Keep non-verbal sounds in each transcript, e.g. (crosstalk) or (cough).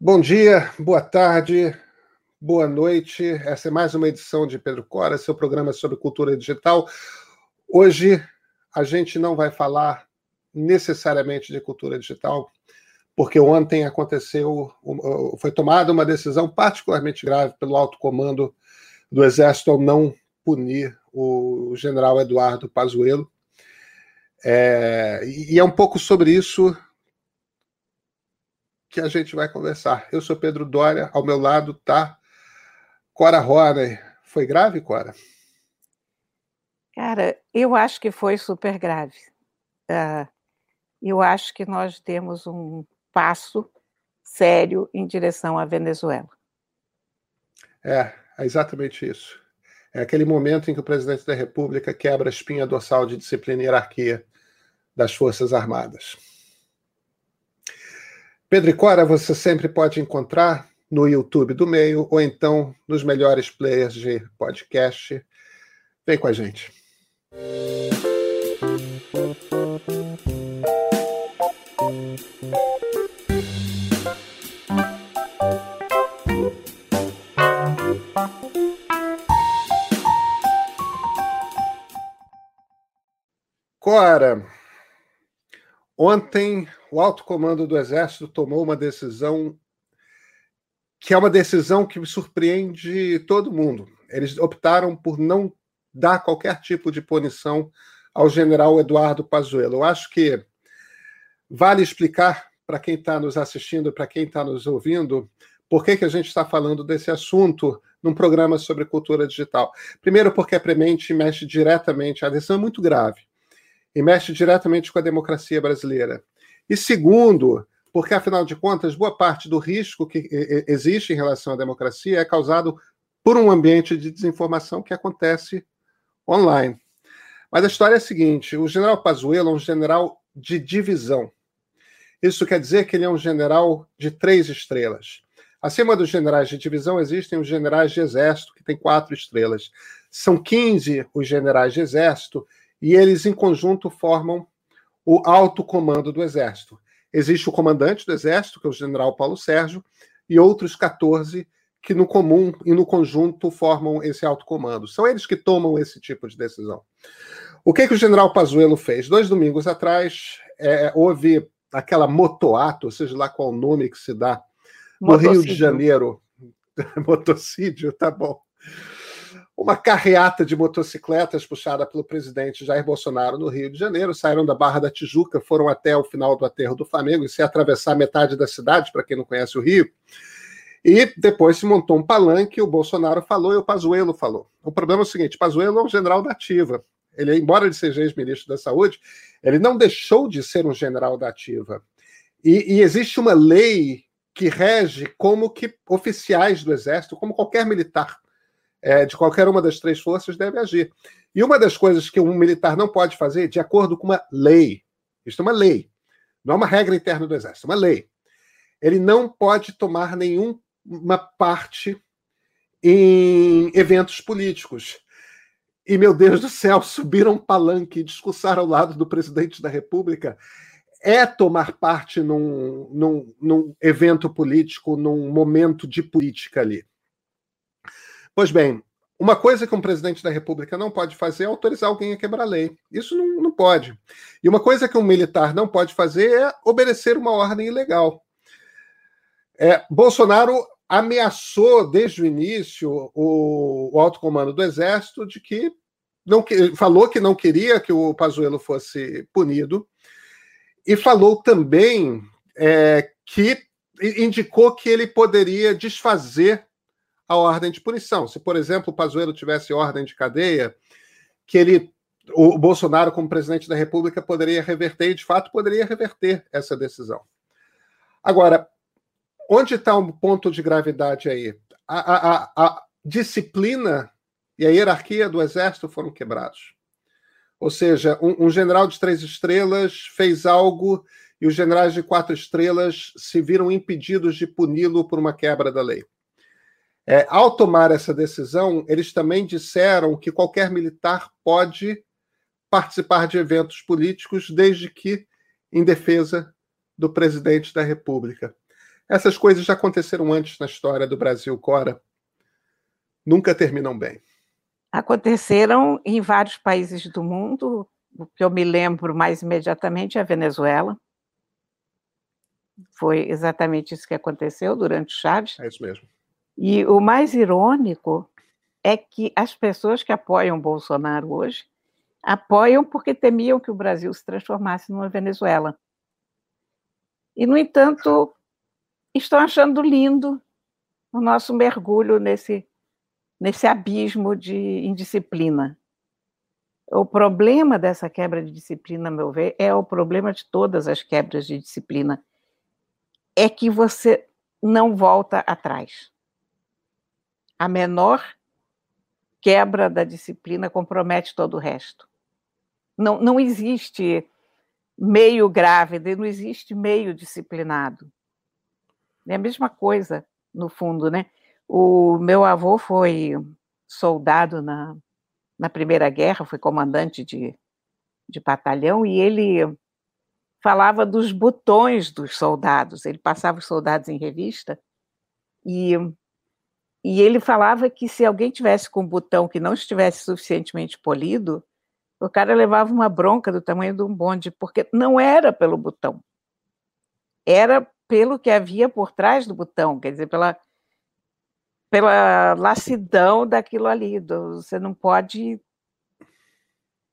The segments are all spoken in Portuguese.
Bom dia, boa tarde, boa noite. Essa é mais uma edição de Pedro Cora, seu programa sobre cultura digital. Hoje a gente não vai falar necessariamente de cultura digital, porque ontem aconteceu, foi tomada uma decisão particularmente grave pelo alto comando do Exército ao não punir o general Eduardo Pazuello. É, e é um pouco sobre isso que a gente vai conversar. Eu sou Pedro Dória, ao meu lado está Cora Horner. Foi grave, Cora? Cara, eu acho que foi super grave. Uh, eu acho que nós temos um passo sério em direção à Venezuela. É, é exatamente isso. É aquele momento em que o presidente da República quebra a espinha dorsal de disciplina e hierarquia das Forças Armadas. Pedro e Cora você sempre pode encontrar no YouTube do Meio ou então nos melhores players de podcast. Vem com a gente. Cora, Ontem, o alto comando do Exército tomou uma decisão que é uma decisão que surpreende todo mundo. Eles optaram por não dar qualquer tipo de punição ao general Eduardo Pazuello. Eu acho que vale explicar para quem está nos assistindo, para quem está nos ouvindo, por que, que a gente está falando desse assunto num programa sobre cultura digital. Primeiro, porque é premente mexe diretamente, a decisão é muito grave e mexe diretamente com a democracia brasileira. E segundo, porque afinal de contas, boa parte do risco que existe em relação à democracia é causado por um ambiente de desinformação que acontece online. Mas a história é a seguinte: o general Pazuello é um general de divisão. Isso quer dizer que ele é um general de três estrelas. Acima dos generais de divisão existem os generais de exército, que tem quatro estrelas. São 15 os generais de exército e eles, em conjunto, formam o alto comando do Exército. Existe o comandante do Exército, que é o general Paulo Sérgio, e outros 14 que, no comum e no conjunto, formam esse alto comando. São eles que tomam esse tipo de decisão. O que, que o general Pazuello fez? Dois domingos atrás, é, houve aquela motoato, seja lá qual o nome que se dá, no Rio de Janeiro. (laughs) Motocídio, tá bom uma carreata de motocicletas puxada pelo presidente Jair Bolsonaro no Rio de Janeiro, saíram da Barra da Tijuca, foram até o final do aterro do Flamengo, e se atravessar metade da cidade, para quem não conhece o Rio. E depois se montou um palanque, o Bolsonaro falou e o Pazuello falou. O problema é o seguinte, Pazuello é um general da ativa. Ele, embora ele seja ex-ministro da Saúde, ele não deixou de ser um general da ativa. E, e existe uma lei que rege como que oficiais do Exército, como qualquer militar, é, de qualquer uma das três forças deve agir. E uma das coisas que um militar não pode fazer, de acordo com uma lei, isto é uma lei, não é uma regra interna do Exército, é uma lei. Ele não pode tomar nenhuma parte em eventos políticos. E, meu Deus do céu, (laughs) subir um palanque e discursar ao lado do presidente da República é tomar parte num, num, num evento político, num momento de política ali. Pois bem, uma coisa que um presidente da República não pode fazer é autorizar alguém a quebrar a lei. Isso não, não pode. E uma coisa que um militar não pode fazer é obedecer uma ordem ilegal. É, Bolsonaro ameaçou desde o início o, o alto comando do Exército de que não falou que não queria que o Pazuello fosse punido e falou também é, que indicou que ele poderia desfazer a ordem de punição. Se, por exemplo, o Pazuello tivesse ordem de cadeia, que ele, o Bolsonaro, como presidente da República, poderia reverter, e de fato poderia reverter essa decisão. Agora, onde está o um ponto de gravidade aí? A, a, a, disciplina e a hierarquia do Exército foram quebrados. Ou seja, um, um general de três estrelas fez algo e os generais de quatro estrelas se viram impedidos de puni-lo por uma quebra da lei. É, ao tomar essa decisão, eles também disseram que qualquer militar pode participar de eventos políticos, desde que em defesa do presidente da República. Essas coisas já aconteceram antes na história do Brasil, Cora. Nunca terminam bem. Aconteceram em vários países do mundo. O que eu me lembro mais imediatamente é a Venezuela. Foi exatamente isso que aconteceu durante o Chaves. É isso mesmo. E o mais irônico é que as pessoas que apoiam Bolsonaro hoje apoiam porque temiam que o Brasil se transformasse numa Venezuela. E, no entanto, estão achando lindo o nosso mergulho nesse, nesse abismo de indisciplina. O problema dessa quebra de disciplina, a meu ver, é o problema de todas as quebras de disciplina. É que você não volta atrás. A menor quebra da disciplina compromete todo o resto. Não, não existe meio grave, não existe meio disciplinado. É a mesma coisa, no fundo, né? O meu avô foi soldado na, na Primeira Guerra, foi comandante de, de batalhão, e ele falava dos botões dos soldados. Ele passava os soldados em revista e, e ele falava que se alguém tivesse com um botão que não estivesse suficientemente polido, o cara levava uma bronca do tamanho de um bonde, porque não era pelo botão, era pelo que havia por trás do botão, quer dizer, pela, pela lassidão daquilo ali. Do, você não pode.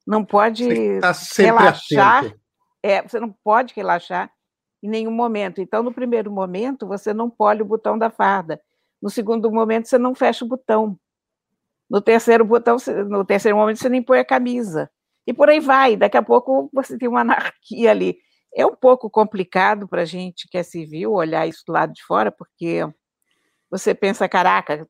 Não pode tá relaxar. É, você não pode relaxar em nenhum momento. Então, no primeiro momento, você não pole o botão da farda. No segundo momento, você não fecha o botão. No terceiro botão, no terceiro momento, você nem põe a camisa. E por aí vai. Daqui a pouco você tem uma (laughs) anarquia ali. É um pouco complicado para a gente que é civil olhar isso do lado de fora, porque você pensa, caraca,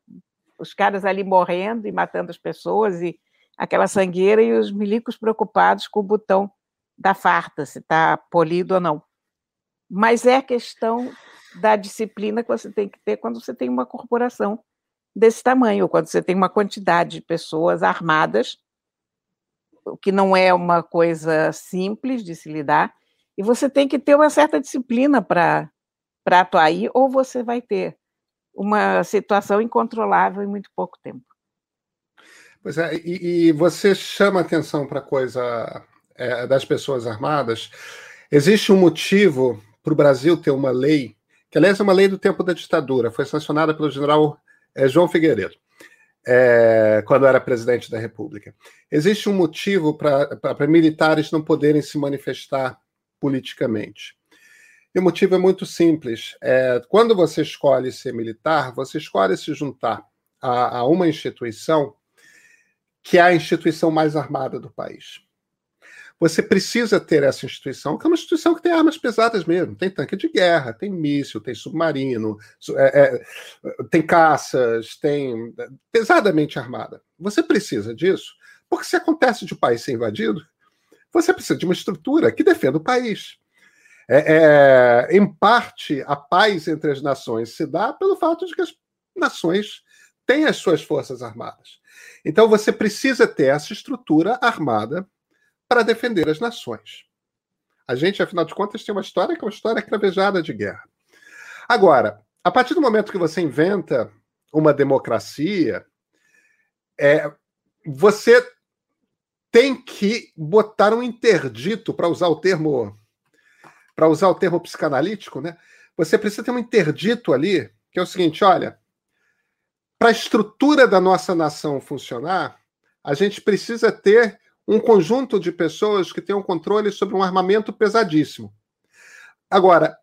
os caras ali morrendo e matando as pessoas e aquela sangueira e os milicos preocupados com o botão da farta, se está polido ou não. Mas é questão da disciplina que você tem que ter quando você tem uma corporação desse tamanho, quando você tem uma quantidade de pessoas armadas, o que não é uma coisa simples de se lidar, e você tem que ter uma certa disciplina para atuar aí, ou você vai ter uma situação incontrolável em muito pouco tempo. Pois é, e, e você chama atenção para a coisa é, das pessoas armadas. Existe um motivo para o Brasil ter uma lei, que aliás é uma lei do tempo da ditadura, foi sancionada pelo general é, João Figueiredo, é, quando era presidente da República. Existe um motivo para militares não poderem se manifestar politicamente. E o motivo é muito simples. É, quando você escolhe ser militar, você escolhe se juntar a, a uma instituição que é a instituição mais armada do país. Você precisa ter essa instituição, que é uma instituição que tem armas pesadas mesmo. Tem tanque de guerra, tem míssil, tem submarino, é, é, tem caças, tem. pesadamente armada. Você precisa disso, porque se acontece de o país ser invadido, você precisa de uma estrutura que defenda o país. É, é, em parte, a paz entre as nações se dá pelo fato de que as nações têm as suas forças armadas. Então, você precisa ter essa estrutura armada para defender as nações. A gente, afinal de contas, tem uma história que é uma história cravejada de guerra. Agora, a partir do momento que você inventa uma democracia, é, você tem que botar um interdito para usar o termo para usar o termo psicanalítico, né? Você precisa ter um interdito ali, que é o seguinte, olha, para a estrutura da nossa nação funcionar, a gente precisa ter um conjunto de pessoas que tenham controle sobre um armamento pesadíssimo. Agora,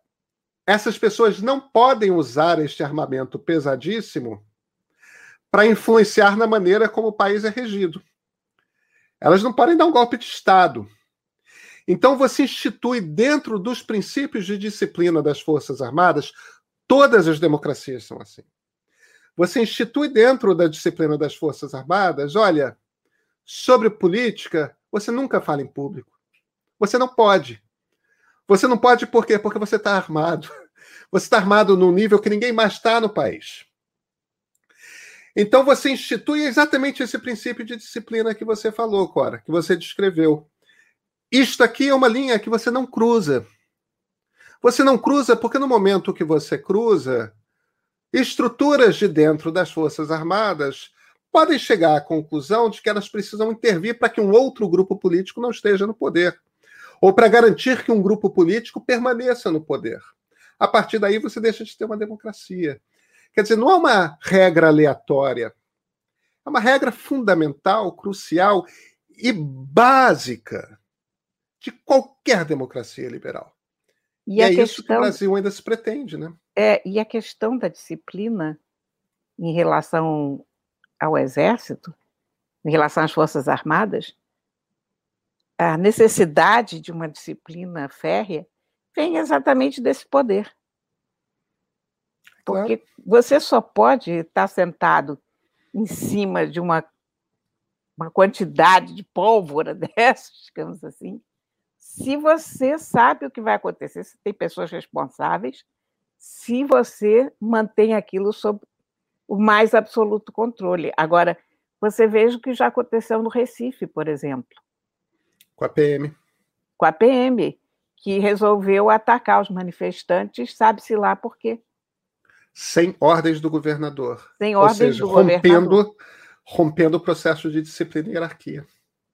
essas pessoas não podem usar este armamento pesadíssimo para influenciar na maneira como o país é regido. Elas não podem dar um golpe de Estado. Então, você institui dentro dos princípios de disciplina das Forças Armadas, todas as democracias são assim. Você institui dentro da disciplina das Forças Armadas, olha, sobre política, você nunca fala em público. Você não pode. Você não pode por quê? Porque você está armado. (laughs) Você está armado num nível que ninguém mais está no país. Então você institui exatamente esse princípio de disciplina que você falou, Cora, que você descreveu. Isto aqui é uma linha que você não cruza. Você não cruza porque no momento que você cruza, estruturas de dentro das Forças Armadas podem chegar à conclusão de que elas precisam intervir para que um outro grupo político não esteja no poder, ou para garantir que um grupo político permaneça no poder. A partir daí você deixa de ter uma democracia. Quer dizer, não é uma regra aleatória, é uma regra fundamental, crucial e básica de qualquer democracia liberal. E, e é questão, isso que o Brasil ainda se pretende, né? É, e a questão da disciplina em relação ao Exército, em relação às Forças Armadas, a necessidade de uma disciplina férrea vem exatamente desse poder. Porque claro. você só pode estar sentado em cima de uma, uma quantidade de pólvora (laughs) dessas, digamos assim, se você sabe o que vai acontecer, se tem pessoas responsáveis, se você mantém aquilo sob o mais absoluto controle. Agora, você veja o que já aconteceu no Recife, por exemplo. Com a PM. Com a PM, que resolveu atacar os manifestantes, sabe-se lá por quê. Sem ordens do governador. Sem ordens seja, do rompendo, governador. Rompendo o processo de disciplina e hierarquia.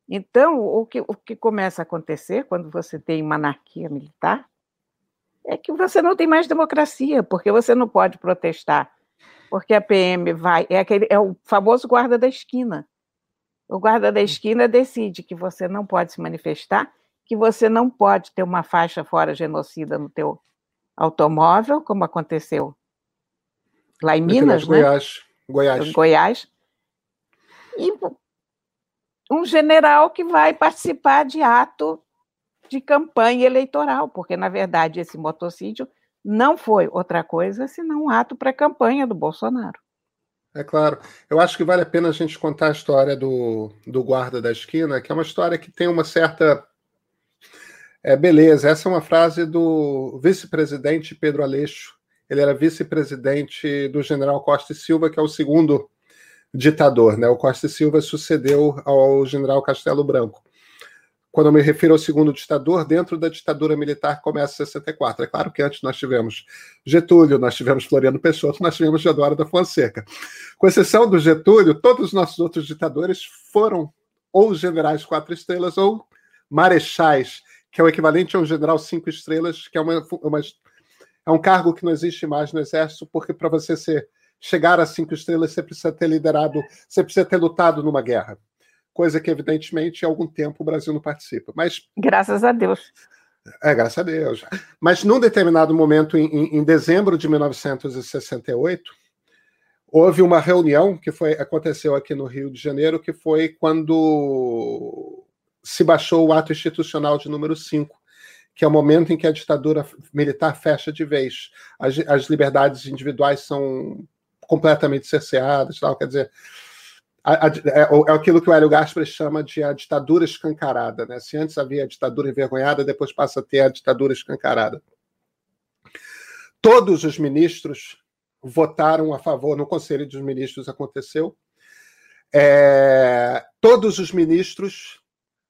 Então, o que, o que começa a acontecer quando você tem uma anarquia militar é que você não tem mais democracia, porque você não pode protestar, porque a PM vai. É, aquele, é o famoso guarda da esquina. O guarda da esquina decide que você não pode se manifestar, que você não pode ter uma faixa fora genocida no teu automóvel, como aconteceu lá em Minas, né? Goiás. Goiás. Goiás. E um general que vai participar de ato de campanha eleitoral, porque, na verdade, esse motocídio não foi outra coisa senão um ato pré-campanha do Bolsonaro. É claro. Eu acho que vale a pena a gente contar a história do, do guarda da esquina, que é uma história que tem uma certa é, beleza. Essa é uma frase do vice-presidente Pedro Aleixo. Ele era vice-presidente do general Costa e Silva, que é o segundo ditador. Né? O Costa e Silva sucedeu ao general Castelo Branco. Quando eu me refiro ao segundo ditador, dentro da ditadura militar começa 64. É claro que antes nós tivemos Getúlio, nós tivemos Floriano Peixoto, nós tivemos Geodoro da Fonseca. Com exceção do Getúlio, todos os nossos outros ditadores foram ou generais quatro estrelas ou marechais, que é o equivalente a um general cinco estrelas, que é, uma, uma é um cargo que não existe mais no Exército, porque para você ser chegar a cinco estrelas, você precisa ter liderado, você precisa ter lutado numa guerra. Coisa que, evidentemente, há algum tempo o Brasil não participa. Mas. Graças a Deus. É, graças a Deus. Mas num determinado momento, em, em dezembro de 1968, houve uma reunião que foi, aconteceu aqui no Rio de Janeiro, que foi quando se baixou o ato institucional de número 5, que é o momento em que a ditadura militar fecha de vez. As, as liberdades individuais são completamente cerceadas, tal, quer dizer, a, é, é, aquilo que o Hélio Gaspar chama de a ditadura escancarada. Né? Se antes havia a ditadura envergonhada, depois passa a ter a ditadura escancarada. Todos os ministros votaram a favor, no Conselho dos Ministros aconteceu, é, todos os ministros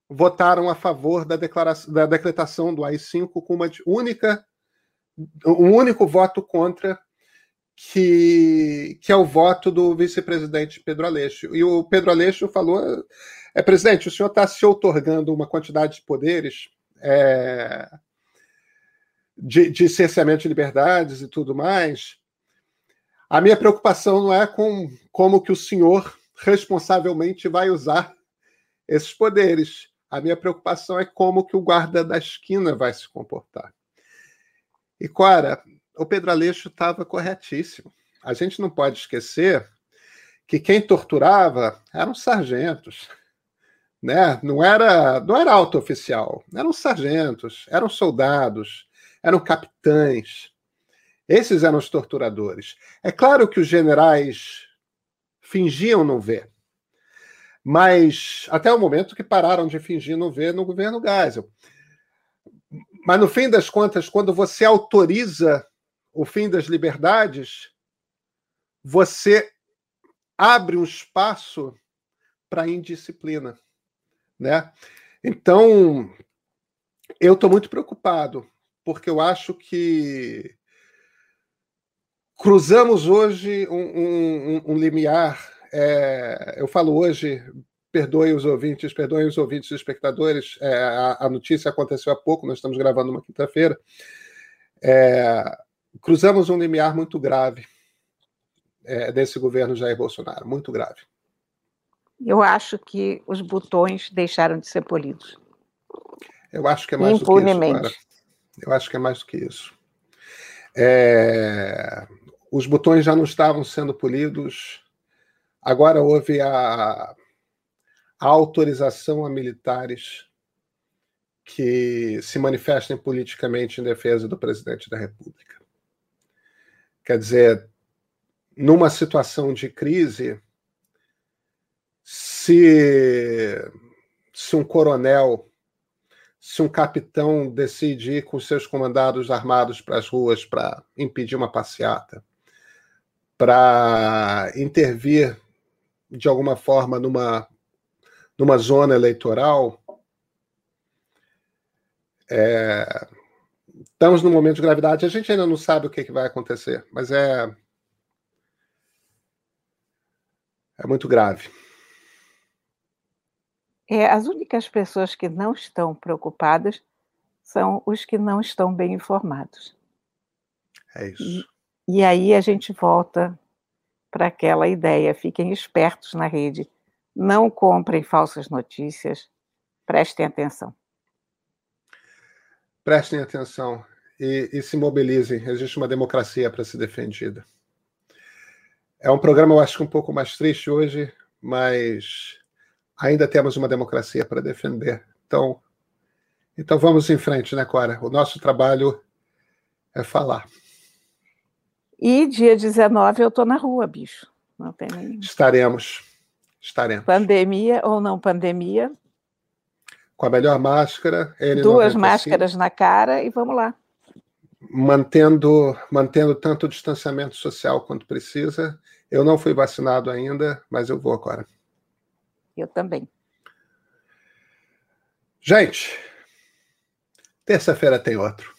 votaram a favor da, declaração, da decretação do AI-5 com uma única, um único voto contra que, que é o voto do vice-presidente Pedro Aleixo. E o Pedro Aleixo falou: é, presidente, o senhor está se otorgando uma quantidade de poderes é, de, de cerceamento de liberdades e tudo mais. A minha preocupação não é com como que o senhor responsavelmente vai usar esses poderes. A minha preocupação é como que o guarda da esquina vai se comportar. E, Cora, o Pedro Aleixo estava corretíssimo. A gente não pode esquecer que quem torturava eram sargentos, né? Não era, não era alto oficial, eram sargentos, eram soldados, eram capitães. Esses eram os torturadores. É claro que os generais fingiam não ver, mas até o momento que pararam de fingir não ver no governo Geisel. Mas no fim das contas, quando você autoriza o fim das liberdades, você abre um espaço para indisciplina, né? Então, eu estou muito preocupado porque eu acho que cruzamos hoje um, um, um limiar. É, eu falo hoje, perdoe os ouvintes, perdoem os ouvintes e espectadores, é, a, a, notícia aconteceu há pouco, nós estamos gravando uma quinta-feira. É, cruzamos um limiar muito grave é, desse governo Jair Bolsonaro, muito grave. Eu acho que os botões deixaram de ser polidos. Eu acho que é mais do que isso. Clara. Eu acho que é mais do que isso. É... Os botões já não estavam sendo polidos. Agora houve a, a autorização a militares que se manifestem politicamente em defesa do presidente da República. Quer dizer, numa situação de crise, se, se um coronel, se um capitão decide ir com seus comandados armados para as ruas para impedir uma passeata, para intervir de alguma forma numa, numa zona eleitoral, é, estamos num momento de gravidade. A gente ainda não sabe o que, que vai acontecer, mas é, é muito grave. É, as únicas pessoas que não estão preocupadas são os que não estão bem informados. É isso. E, e aí a gente volta para aquela ideia: fiquem espertos na rede, não comprem falsas notícias, prestem atenção. Prestem atenção e, e se mobilizem. Existe uma democracia para ser defendida. É um programa, eu acho, um pouco mais triste hoje, mas ainda temos uma democracia para defender. Então, então vamos em frente, né, Cora? O nosso trabalho é falar. E dia 19 eu estou na rua, bicho. Não tem nem... Estaremos. Estaremos. Pandemia ou não pandemia. Com a melhor máscara. N95, Duas máscaras na cara e vamos lá. Mantendo, mantendo tanto o distanciamento social quanto precisa. Eu não fui vacinado ainda, mas eu vou agora. Eu também. Gente, terça-feira tem outro.